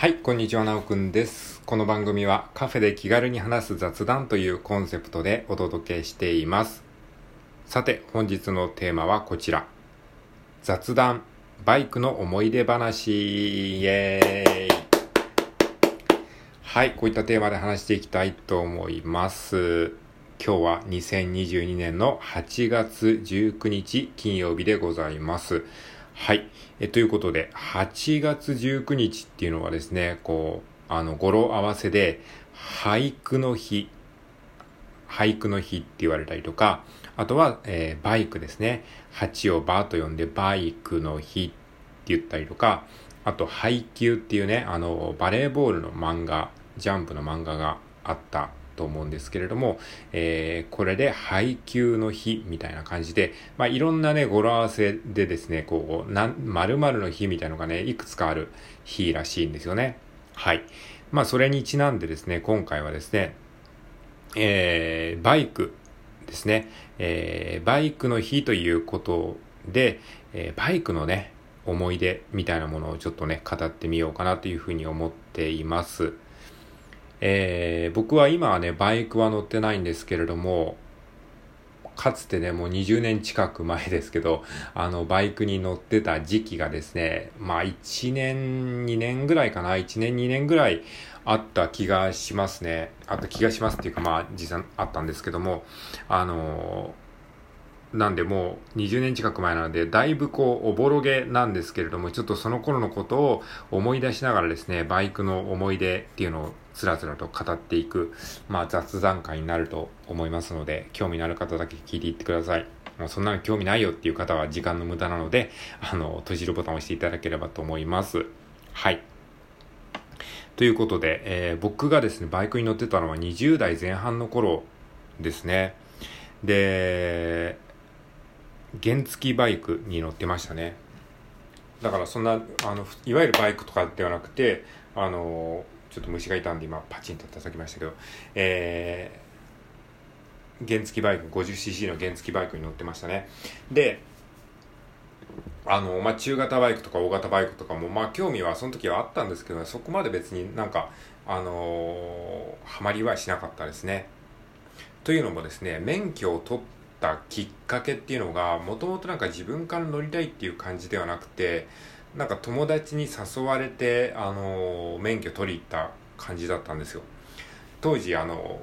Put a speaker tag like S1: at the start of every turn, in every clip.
S1: はい、こんにちは、なおくんです。この番組はカフェで気軽に話す雑談というコンセプトでお届けしています。さて、本日のテーマはこちら。雑談、バイクの思い出話、イエーイ。はい、こういったテーマで話していきたいと思います。今日は2022年の8月19日金曜日でございます。はい。え、ということで、8月19日っていうのはですね、こう、あの、語呂合わせで、俳句の日、俳句の日って言われたりとか、あとは、えーバイクですね。8をバーと呼んで、バイクの日って言ったりとか、あと、配球っていうね、あの、バレーボールの漫画、ジャンプの漫画があったと思うんですけれども、えーこれで配給の日みたいな感じで、まあ、いろんなね、語呂合わせでですね、こう、なん、〇〇の日みたいなのがね、いくつかある日らしいんですよね。はい。まあ、それにちなんでですね、今回はですね、えーバイクですね、えーバイクの日ということで、えーバイクのね、思い出みたいなものをちょっとね、語ってみようかなというふうに思っています。えー僕は今はね、バイクは乗ってないんですけれども、かつてね、もう20年近く前ですけど、あの、バイクに乗ってた時期がですね、まあ1年、2年ぐらいかな、1年、2年ぐらいあった気がしますね。あった気がしますっていうか、まあ実際あったんですけども、あのなんでもう20年近く前なので、だいぶこう、おぼろげなんですけれども、ちょっとその頃のことを思い出しながらですね、バイクの思い出っていうのをつらつらと語っていく、まあ雑談会になると思いますので、興味のある方だけ聞いていってください。もうそんなの興味ないよっていう方は時間の無駄なので、あの、閉じるボタンを押していただければと思います。はい。ということで、えー僕がですね、バイクに乗ってたのは20代前半の頃ですね。で、原付バイクに乗ってましたね。だからそんな、あの、いわゆるバイクとかではなくて、あの、ちょっと虫がいたんで今パチンと叩きましたけど、えー原付バイク、50cc の原付バイクに乗ってましたね。で、あの、まあ、中型バイクとか大型バイクとかも、まあ、興味はその時はあったんですけど、そこまで別になんか、あのーハマりはしなかったですね。というのもですね、免許を取ったきっかけっていうのが、もともとなんか自分から乗りたいっていう感じではなくて、なんか友達に誘われて、あの免許取り行った感じだったんですよ。当時、あの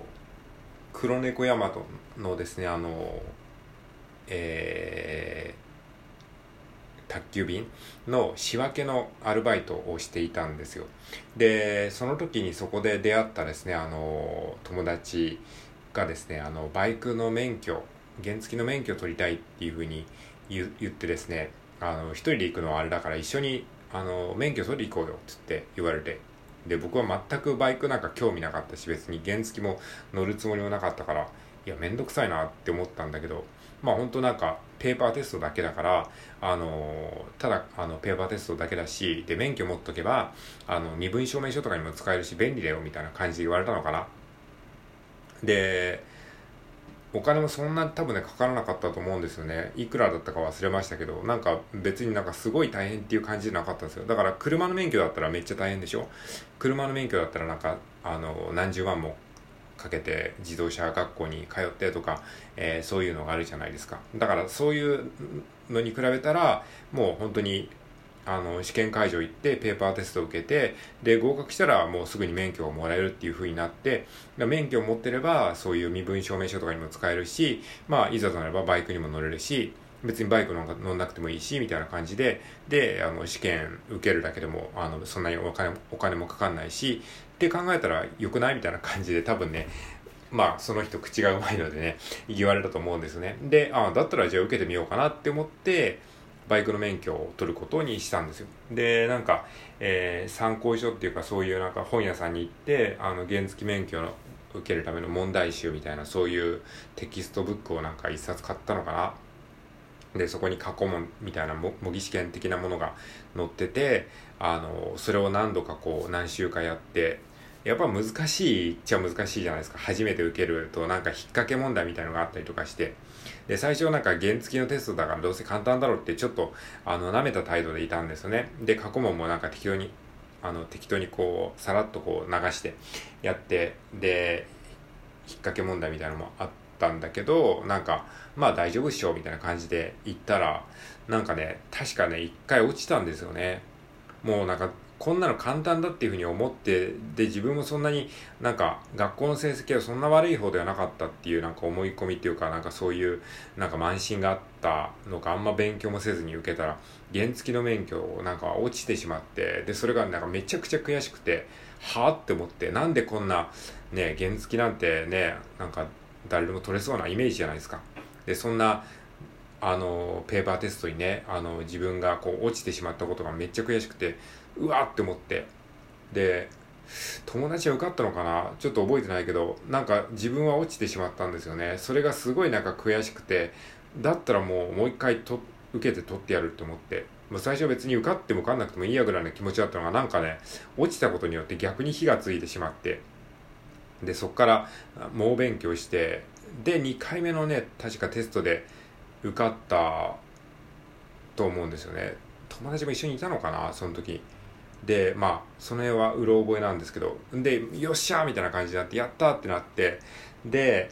S1: 黒猫ヤマトのですね、あのえー宅急便の仕分けのアルバイトをしていたんですよ。で、その時にそこで出会ったですね、あの、友達がですね、あの、バイクの免許、原付の免許を取りたいっていうふうに言ってですね、あの、一人で行くのはあれだから一緒に、あの、免許取り行こうよって言って言われて、で、僕は全くバイクなんか興味なかったし、別に原付も乗るつもりもなかったから、いや、めんどくさいなって思ったんだけど、まあ本当なんか、ペーパーテストだけだから、あのただ、あの、ペーパーテストだけだし、で、免許持っとけば、あの、身分証明書とかにも使えるし、便利だよ、みたいな感じで言われたのかな。で、お金もそんな多分ね、かからなかったと思うんですよね。いくらだったか忘れましたけど、なんか別になんかすごい大変っていう感じじゃなかったんですよ。だから車の免許だったらめっちゃ大変でしょ車の免許だったらなんか、あの、何十万もかけて自動車学校に通ってとか、えーそういうのがあるじゃないですか。だからそういうのに比べたら、もう本当に、あの、試験会場行って、ペーパーテストを受けて、で、合格したらもうすぐに免許をもらえるっていう風になって、免許を持ってれば、そういう身分証明書とかにも使えるし、まあ、いざとなればバイクにも乗れるし、別にバイクなんか乗んなくてもいいし、みたいな感じで、で、あの、試験受けるだけでも、あの、そんなにお金お金もかかんないし、って考えたら良くない？みたいな感じで、多分ね、まあ、その人、口がうまいのでね、言われたと思うんですね。で、ああ、だったらじゃあ受けてみようかなって思って、バイクの免許を取ることにしたんですよ。で、なんか、えー参考書っていうかそういうなんか本屋さんに行って、あの、原付免許の受けるための問題集みたいなそういうテキストブックをなんか一冊買ったのかな。で、そこに過去問みたいな模擬試験的なものが載ってて、あの、それを何度かこう何週かやって、やっぱ難しいっちゃ難しいじゃないですか。初めて受けるとなんか引っ掛け問題みたいのがあったりとかして。で、最初なんか原付のテストだからどうせ簡単だろうってちょっとあの舐めた態度でいたんですよね。で、過去問もなんか適当にあの適当にこうさらっとこう流してやってで引っ掛け問題みたいなのもあったんだけどなんかまあ大丈夫っしょみたいな感じで行ったらなんかね確かね一回落ちたんですよねもうなんかこんなの簡単だっていうふうに思ってで自分もそんなになんか学校の成績はそんな悪い方ではなかったっていうなんか思い込みっていうかなんかそういうなんか慢心があったのかあんま勉強もせずに受けたら原付の免許をなんか落ちてしまってでそれがなんかめちゃくちゃ悔しくてはあって思ってなんでこんなね原付なんてねなんか誰でも取れそうなイメージじゃないですか。でそんなあのペーパーテストにねあの自分がこう落ちてしまったことがめっちゃ悔しくてうわって思って。で友達は受かったのかな？ちょっと覚えてないけどなんか自分は落ちてしまったんですよね。それがすごいなんか悔しくてだったらもうもう一回と受けて取ってやるって思って。もう最初は別に受かっても受かんなくてもいいやぐらいの気持ちだったのがなんかね落ちたことによって逆に火がついてしまって。でそこから猛勉強してで2回目のね確かテストで受かったと思うんですよね。友達も一緒にいたのかなその時。でまあその辺はうろ覚えなんですけど。でよっしゃーみたいな感じになってやったってなって。で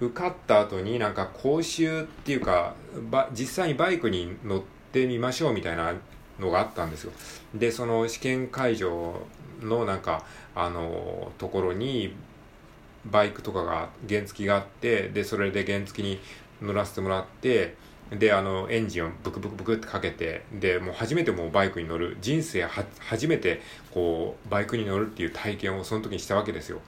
S1: 受かった後になんか講習っていうか実際にバイクに乗ってみましょうみたいなのがあったんですよ。でその試験会場のなんかあのところにバイクとかが原付があってでそれで原付に乗らせてもらってであのエンジンをブクブクブクってかけてでもう初めてもうバイクに乗る人生初めてこうバイクに乗るっていう体験をその時にしたわけですよ。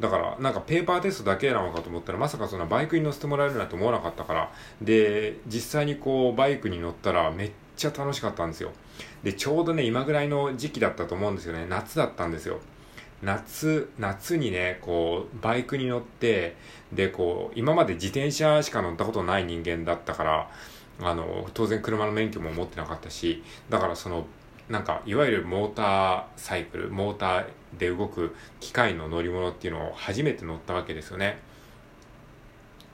S1: だからなんかペーパーテストだけなのかと思ったらまさかそんなバイクに乗せてもらえるなんて思わなかったからで実際にこうバイクに乗ったらめっちゃ楽しかったんですよ。でちょうどね今ぐらいの時期だったと思うんですよね。夏だったんですよ。夏、夏にね、こう、バイクに乗って、で、こう、今まで自転車しか乗ったことない人間だったから、あの、当然車の免許も持ってなかったし、だからその、なんか、いわゆるモーターサイクル、モーターで動く機械の乗り物っていうのを初めて乗ったわけですよね。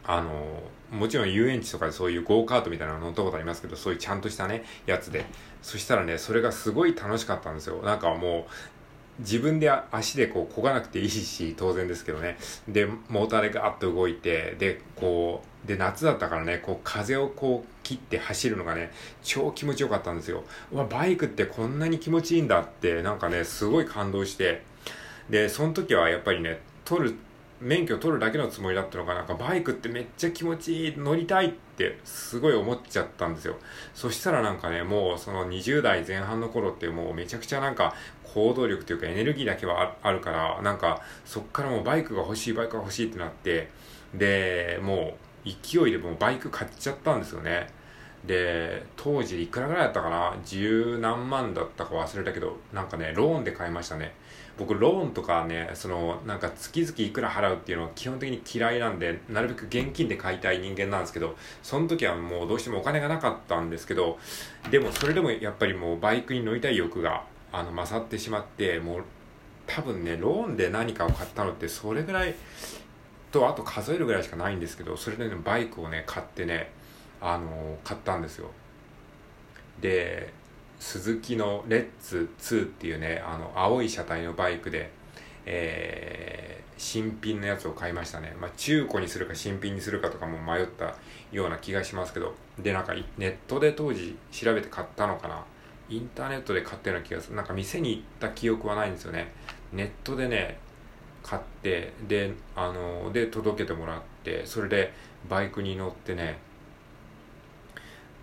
S1: あの、もちろん遊園地とかでそういうゴーカートみたいなの乗ったことありますけど、そういうちゃんとしたね、やつで。そしたらね、それがすごい楽しかったんですよ。なんかもう、自分で足でこう漕がなくていいし、当然ですけどね。で、モーターでガーッと動いて、で、こう、で、夏だったからね、こう、風をこう、切って走るのがね、超気持ちよかったんですよ。うわ、バイクってこんなに気持ちいいんだって、なんかね、すごい感動して、で、その時はやっぱりね、撮る免許取るだけのつもりだったのが、なんかバイクってめっちゃ気持ちいい、乗りたいってすごい思っちゃったんですよ。そしたらなんかね、もうその20代前半の頃ってもうめちゃくちゃなんか行動力というかエネルギーだけはあるから、なんかそっからもうバイクが欲しい、バイクが欲しいってなって、で、もう勢いでもうバイク買っちゃったんですよね。で、当時いくらぐらいだったかな？十何万だったか忘れたけど、なんかね、ローンで買いましたね。僕ローンとかねそのなんか月々いくら払うっていうのは基本的に嫌いなんでなるべく現金で買いたい人間なんですけどその時はもうどうしてもお金がなかったんですけどでもそれでもやっぱりもうバイクに乗りたい欲があの勝ってしまってもう多分ねローンで何かを買ったのってそれぐらいとあと数えるぐらいしかないんですけどそれでねバイクをね買ってねあの買ったんですよでスズキのレッツ2っていうね、あの、青い車体のバイクで、えー、新品のやつを買いましたね。まあ、中古にするか新品にするかとかも迷ったような気がしますけど、で、なんかネットで当時調べて買ったのかな。インターネットで買ったような気がする。なんか店に行った記憶はないんですよね。ネットでね、買って、で、あの、で、届けてもらって、それでバイクに乗ってね、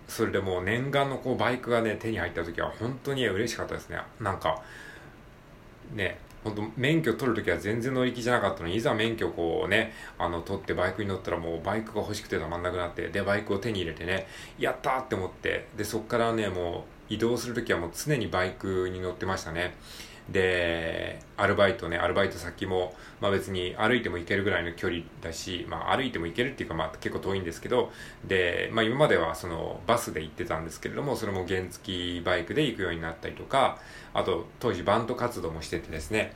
S1: それでもう念願のこうバイクがね、手に入った時は本当に嬉しかったですね。なんか、ね、本当免許取るときは全然乗り気じゃなかったのに、いざ免許こうね、あの、取ってバイクに乗ったらもうバイクが欲しくてたまんなくなって、で、バイクを手に入れてね、やったーって思って、で、そっからね、もう移動するときはもう常にバイクに乗ってましたね。で、アルバイトね、アルバイト先も、まあ別に歩いても行けるぐらいの距離だし、まあ歩いても行けるっていうかまあ結構遠いんですけど、で、まあ今まではそのバスで行ってたんですけれども、それも原付バイクで行くようになったりとか、あと当時バンド活動もしててですね、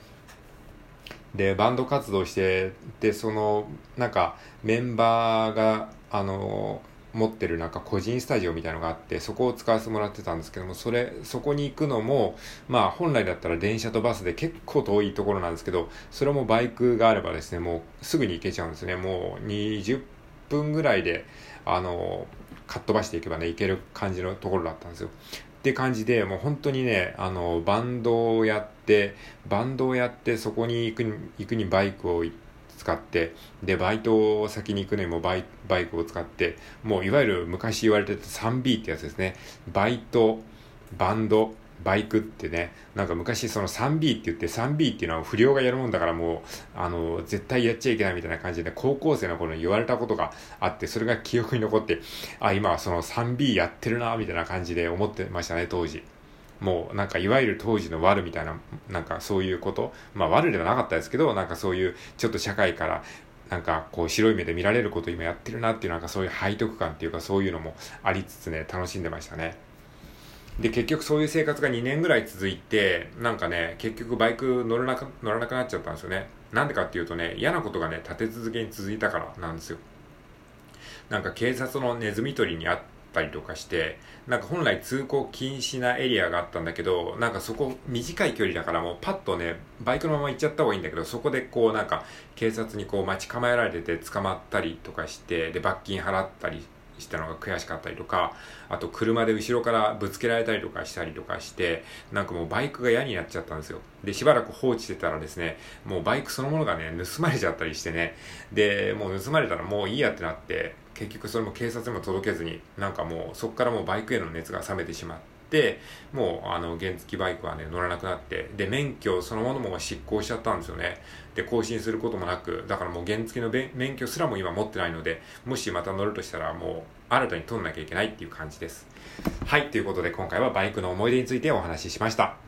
S1: で、バンド活動して、で、その、なんかメンバーが、あの、持ってるなんか個人スタジオみたいのがあって、そこを使わせてもらってたんですけども、それ、そこに行くのも、まあ本来だったら電車とバスで結構遠いところなんですけど、それもバイクがあればですね、もうすぐに行けちゃうんですね。もう20分ぐらいで、あの、かっ飛ばしていけばね、行ける感じのところだったんですよ。って感じで、もう本当にね、あの、バンドをやって、バンドをやって、そこに行くに、行くにバイクを行って使って、で、バイトを先に行くのにもバイバイクを使って、もういわゆる昔言われてた 3B ってやつですね。バイト、バンド、バイクってね、なんか昔その 3B って言って 3B っていうのは不良がやるもんだからもう、あの、絶対やっちゃいけないみたいな感じで高校生の頃に言われたことがあって、それが記憶に残って、あ、今はその 3B やってるな、みたいな感じで思ってましたね、当時。もうなんかいわゆる当時の悪みたいな、なんかそういうこと、まあ悪ではなかったですけど、なんかそういうちょっと社会からなんかこう白い目で見られることを今やってるなっていうなんかそういう背徳感っていうかそういうのもありつつね、楽しんでましたね。で、結局そういう生活が2年ぐらい続いて、なんかね、結局バイク乗らなく乗らなくなっちゃったんですよね。なんでかっていうとね、嫌なことがね、立て続けに続いたからなんですよ。なんか警察のネズミ捕りにあったりとかして、なんか本来通行禁止なエリアがあったんだけど、なんかそこ短い距離だからもうパッとね、バイクのまま行っちゃった方がいいんだけど、そこでこうなんか警察にこう待ち構えられてて捕まったりとかして、で罰金払ったりしたのが悔しかったりとか、あと車で後ろからぶつけられたりとかしたりとかして、なんかもうバイクが嫌になっちゃったんですよ。で、しばらく放置してたらですね、もうバイクそのものがね、盗まれちゃったりしてね、で、もう盗まれたらもういいやってなって、結局それも警察にも届けずに、なんかもうそこからもうバイクへの熱が冷めてしまって、もうあの原付バイクはね乗らなくなってで免許そのものも執行しちゃったんですよね。で更新することもなくだからもう原付の免許すらも今持ってないのでもしまた乗るとしたらもう新たに取んなきゃいけないっていう感じです。はいということで今回はバイクの思い出についてお話ししました。